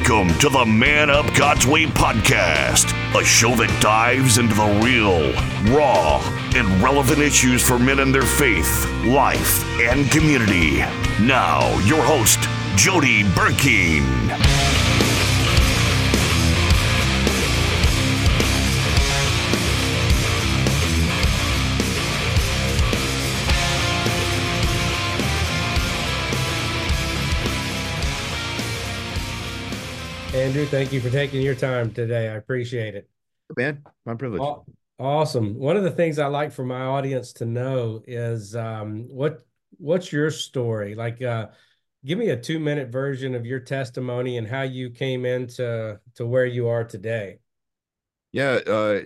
Welcome to the Man Up God's Way podcast, a show that dives into the real, raw, and relevant issues for men and their faith, life, and community. Now, your host, Jody Burkeen. Andrew, thank you for taking your time today. I appreciate it. Man, my privilege. Awesome. One of the things I like for my audience to know is um, what what's your story? Like, uh, give me a two minute version of your testimony and how you came into to where you are today. Yeah, uh,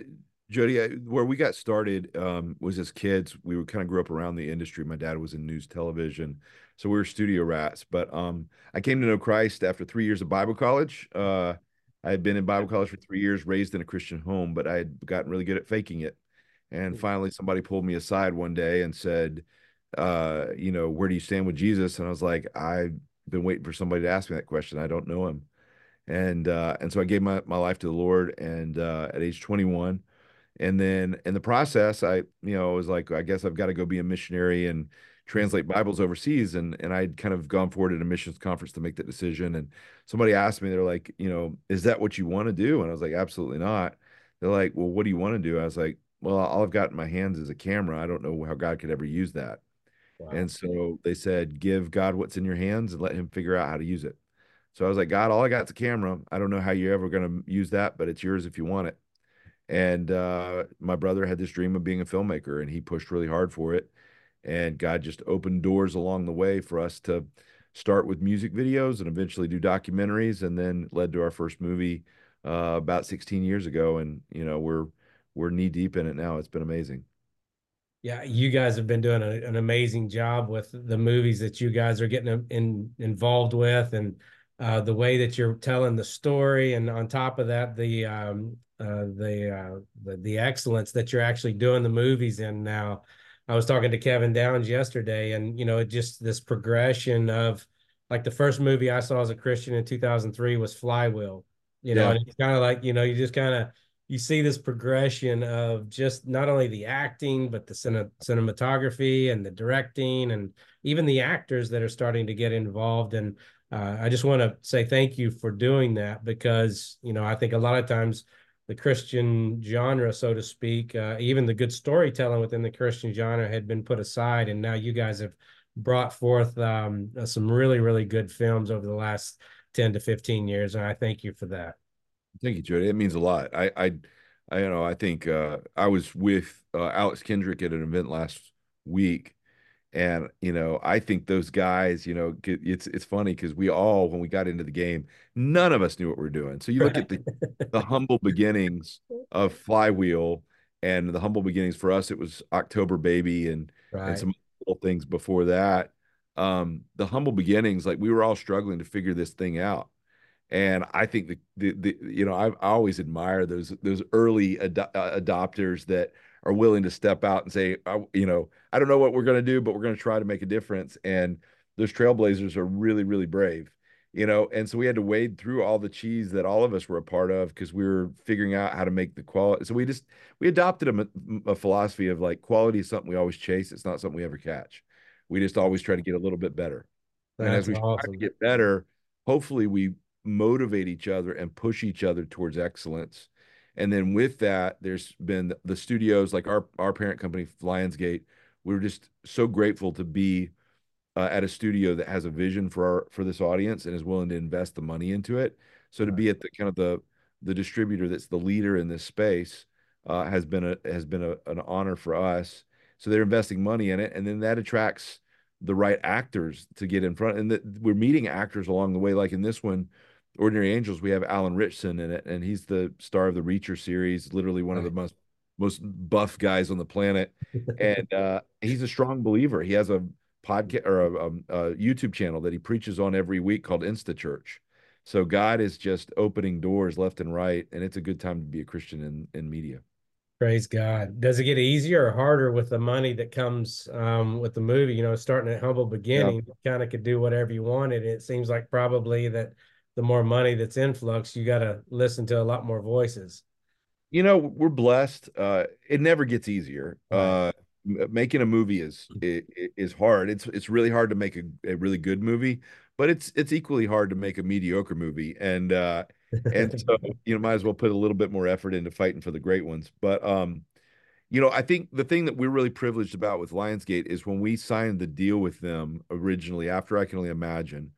Jody, I, where we got started um, was as kids. We were kind of grew up around the industry. My dad was in news television, so we were studio rats. But um, I came to know Christ after three years of Bible college. Uh, I had been in Bible college for three years, raised in a Christian home, but I had gotten really good at faking it. And finally, somebody pulled me aside one day and said, uh, "You know, where do you stand with Jesus?" And I was like, "I've been waiting for somebody to ask me that question. I don't know him." And uh, and so I gave my my life to the Lord. And uh, at age 21, and then in the process, I you know was like, I guess I've got to go be a missionary and translate Bibles overseas. And and I'd kind of gone forward at a missions conference to make that decision. And somebody asked me, they're like, you know, is that what you want to do? And I was like, absolutely not. They're like, well, what do you want to do? I was like, well, all I've got in my hands is a camera. I don't know how God could ever use that. Wow. And so they said, give God what's in your hands and let him figure out how to use it. So I was like, God, all I got is a camera. I don't know how you're ever going to use that, but it's yours if you want it. And uh, my brother had this dream of being a filmmaker, and he pushed really hard for it and God just opened doors along the way for us to start with music videos and eventually do documentaries, and then led to our first movie uh, about 16 years ago. And you know we're we're knee deep in it now. It's been amazing. Yeah, you guys have been doing a, an amazing job with the movies that you guys are getting in, involved with, and uh, the way that you're telling the story, and on top of that, the um, uh, the, uh, the the excellence that you're actually doing the movies in now. I was talking to Kevin Downes yesterday, and you know, it just this progression of like the first movie I saw as a Christian in 2003 was Flywheel. You know, yeah. and it's kind of like you know, you just kind of you see this progression of just not only the acting but the cine- cinematography and the directing and even the actors that are starting to get involved and uh, i just want to say thank you for doing that because you know i think a lot of times the Christian genre, so to speak. Uh, even the good storytelling within the Christian genre had been put aside, and now you guys have brought forth um, uh, some really, really good films over the last ten to fifteen years, and I thank you for that. Thank you, Jody. It means a lot. I, I, I you know, I think uh, I was with uh, Alex Kendrick at an event last week, and you know, I think those guys, you know, it's it's funny because we all, when we got into the game, none of us knew what we are doing. So you look at the the humble beginnings of Flywheel, and the humble beginnings for us, it was October Baby and right. and some little things before that. Um, the humble beginnings, like we were all struggling to figure this thing out. And I think the, the, the you know I, I always admire those those early ad- uh, adopters that are willing to step out and say, you know, I don't know what we're going to do, but we're going to try to make a difference. And those trailblazers are really, really brave, you know. And so we had to wade through all the cheese that all of us were a part of because we were figuring out how to make the quality. So we just we adopted a, a philosophy of like quality is something we always chase. It's not something we ever catch. We just always try to get a little bit better. That's and as we awesome. try to get better, hopefully we motivate each other and push each other towards excellence and then with that, there's been the studios like our our parent company, Lionsgate. We are just so grateful to be uh, at a studio that has a vision for our for this audience and is willing to invest the money into it. So to be at the kind of the the distributor that's the leader in this space uh, has been a has been a, an honor for us. So they're investing money in it, and then that attracts the right actors to get in front. And that we're meeting actors along the way, like in this one Ordinary Angels, we have Alan Ritchson in it, and he's the star of the Reacher series, literally one right. of the most most buff guys on the planet. and uh, he's a strong believer. He has a podcast or a, a, a, YouTube channel that he preaches on every week called Insta Church. So God is just opening doors left and right, and it's a good time to be a Christian in, in media. Praise God. Does it get easier or harder with the money that comes um, with the movie? You know, starting at humble beginning, yeah. kind of could do whatever you wanted. It seems like probably that the more money that's influx, you got to listen to a lot more voices. You know, we're blessed. Uh, it never gets easier. Right. Uh, making a movie is is hard. It's it's really hard to make a, a, really good movie, but it's it's equally hard to make a mediocre movie. And uh, and so you know, might as well put a little bit more effort into fighting for the great ones. But um, you know, I think the thing that we're really privileged about with Lionsgate is when we signed the deal with them originally, after I can only imagine,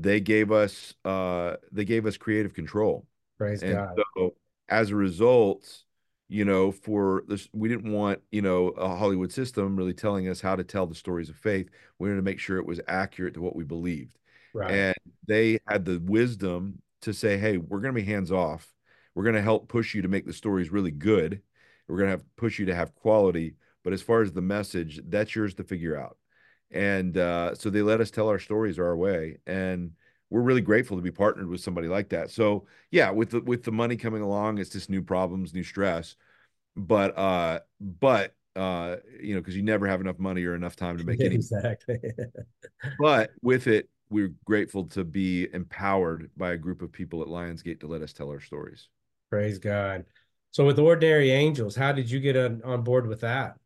they gave us uh they gave us creative control. Praise and God. So as a result, you know, for this, we didn't want, you know, a Hollywood system really telling us how to tell the stories of faith. We wanted to make sure it was accurate to what we believed. Right. And they had the wisdom to say, hey, we're going to be hands off. We're going to help push you to make the stories really good. We're going to have push you to have quality. But as far as the message, that's yours to figure out. And uh, so they let us tell our stories our way. And we're really grateful to be partnered with somebody like that. So yeah, with the with the money coming along, it's just new problems, new stress. But uh, but uh, you know, because you never have enough money or enough time to make any exactly. but with it, we're grateful to be empowered by a group of people at Lionsgate to let us tell our stories. Praise God. So with Ordinary Angels, how did you get on, on board with that?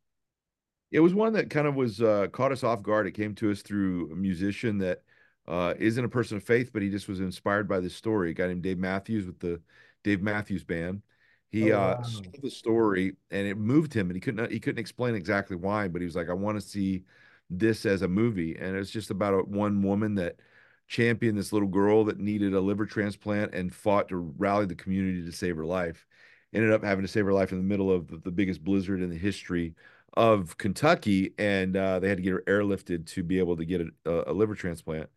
It was one that kind of was uh, caught us off guard. It came to us through a musician that uh, isn't a person of faith, but he just was inspired by this story. A guy named Dave Matthews with the Dave Matthews Band. He oh, uh, wow. uh, saw the story and it moved him, and he couldn't he couldn't explain exactly why, but he was like, "I want to see this as a movie." And it's just about a, one woman that championed this little girl that needed a liver transplant and fought to rally the community to save her life. Ended up having to save her life in the middle of the, the biggest blizzard in the history of Kentucky, and uh, they had to get her airlifted to be able to get a, a liver transplant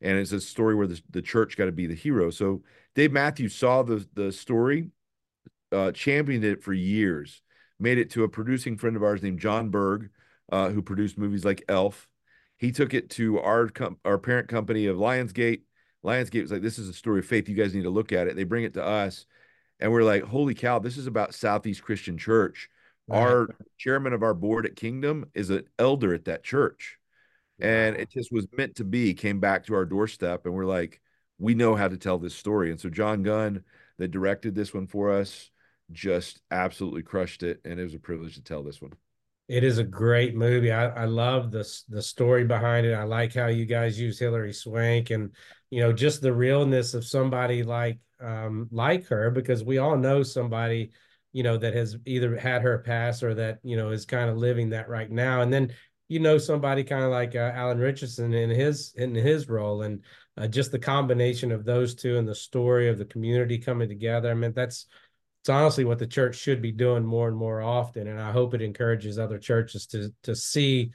and it's a story where the, the church got to be the hero. So Dave Matthews saw the the story, uh, championed it for years, made it to a producing friend of ours named Jon Berg, uh, who produced movies like Elf. He took it to our com- our parent company of Lionsgate. Lionsgate was like, "This is a story of faith. You guys need to look at it." They bring it to us, and we're like, "Holy cow! This is about Southeast Christian Church." Right. Our chairman of our board at Kingdom is an elder at that church. And it just was meant to be came back to our doorstep and we're like we know how to tell this story. And so jon gunn that directed this one for us just absolutely crushed it and it was a privilege to tell this one. It is a great movie. I, I love the, the story behind it. I like how you guys use hilary swank and you know just the realness of somebody like um like her because we all know somebody you know that has either had her pass or that you know is kind of living that right now and then you know somebody kind of like uh, Alan Ritchson in his in his role, and uh, just the combination of those two and the story of the community coming together. I mean, that's it's honestly what the church should be doing more and more often, and I hope it encourages other churches to to see,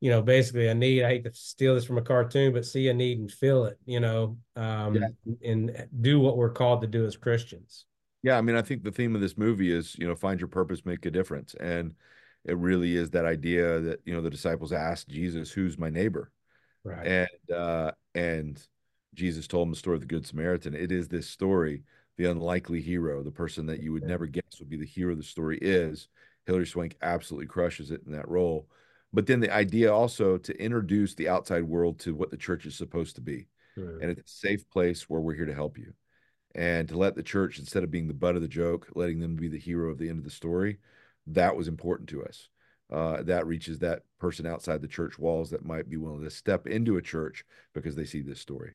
you know, basically a need. I hate to steal this from a cartoon, but see a need and fill it, you know, um, yeah. and do what we're called to do as Christians. Yeah, I mean, I think the theme of this movie is, you know, find your purpose, make a difference, and it really is that idea that you know the disciples asked jesus who's my neighbor? Right. And uh and jesus told them the story of the good samaritan. It is this story the unlikely hero the person that you would never guess would be the hero of the story is. Hilary swank absolutely crushes it in that role. But then the idea also to introduce the outside world to what the church is supposed to be. Right. and it's a safe place where we're here to help you and to let the church instead of being the butt of the joke letting them be the hero of the end of the story that was important to us. Uh, that reaches that person outside the church walls that might be willing to step into a church because they see this story.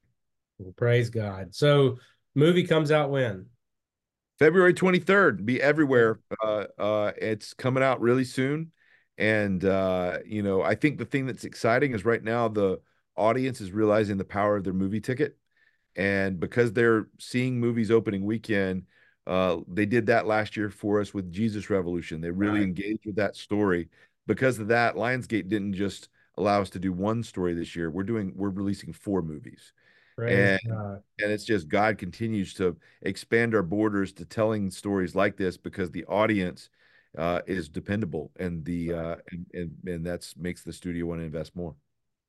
Well, praise God. So, movie comes out when? February 23rd. Be everywhere. Uh, uh, it's coming out really soon. And, uh, you know, I think the thing that's exciting is right now the audience is realizing the power of their movie ticket. And because they're seeing movies opening weekend, uh, they did that last year for us with Jesus Revolution. They really right. engaged with that story. Because of that, Lionsgate didn't just allow us to do one story this year. We're doing we're releasing four movies. and, and it's just God continues to expand our borders to telling stories like this because the audience uh, is dependable and the uh, and, and and that's makes the studio want to invest more.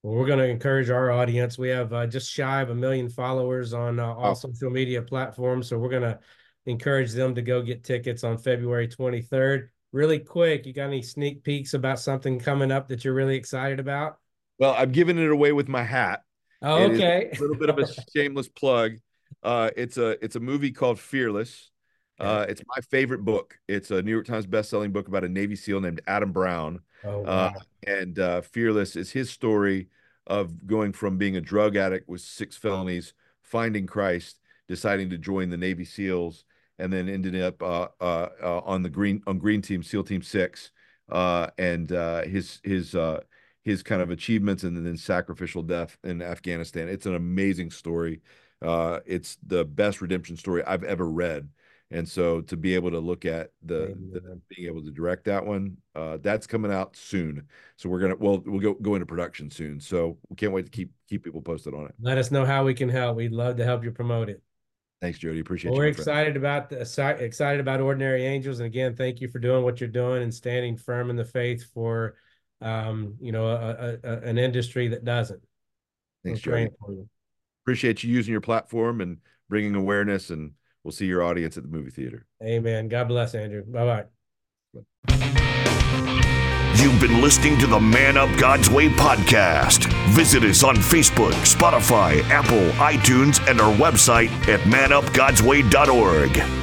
Well, we're going to encourage our audience. We have uh, just shy of a million followers on uh, all oh. social media platforms, so we're going to encourage them to go get tickets on February 23rd. Really quick, you got any sneak peeks about something coming up that you're really excited about? Well, I'm giving it away with my hat. Oh, okay. A little bit of a shameless plug. Uh, it's a it's a movie called Fearless. Uh, it's my favorite book. It's a New York Times best-selling book about a Navy SEAL named Adam Brown. Oh, Uh, and uh, Fearless is his story of going from being a drug addict with six felonies, finding Christ, deciding to join the Navy SEALs, and then ended up uh, uh, uh, on the green on Green Team, SEAL Team Six, uh, and uh, his his uh, his kind of achievements and then sacrificial death in Afghanistan. It's an amazing story. Uh, it's the best redemption story I've ever read. And so to be able to look at the, the being able to direct that one, uh, that's coming out soon. So we're gonna well we'll go go into production soon. So we can't wait to keep keep people posted on it. Let us know how we can help. We'd love to help you promote it. Thanks, Jody. Appreciate Well, we're excited about the excited about Ordinary Angels, and again, thank you for doing what you're doing and standing firm in the faith for, um, you know, a, a, a- an industry that doesn't. Thanks, Jody. you. Appreciate you using your platform and bringing awareness. And we'll see your audience at the movie theater. Amen. God bless, Andrew. Bye bye. You've been listening to the Man Up God's Way podcast. Visit us on Facebook, Spotify, Apple, iTunes, and our website at manupgodsway.org.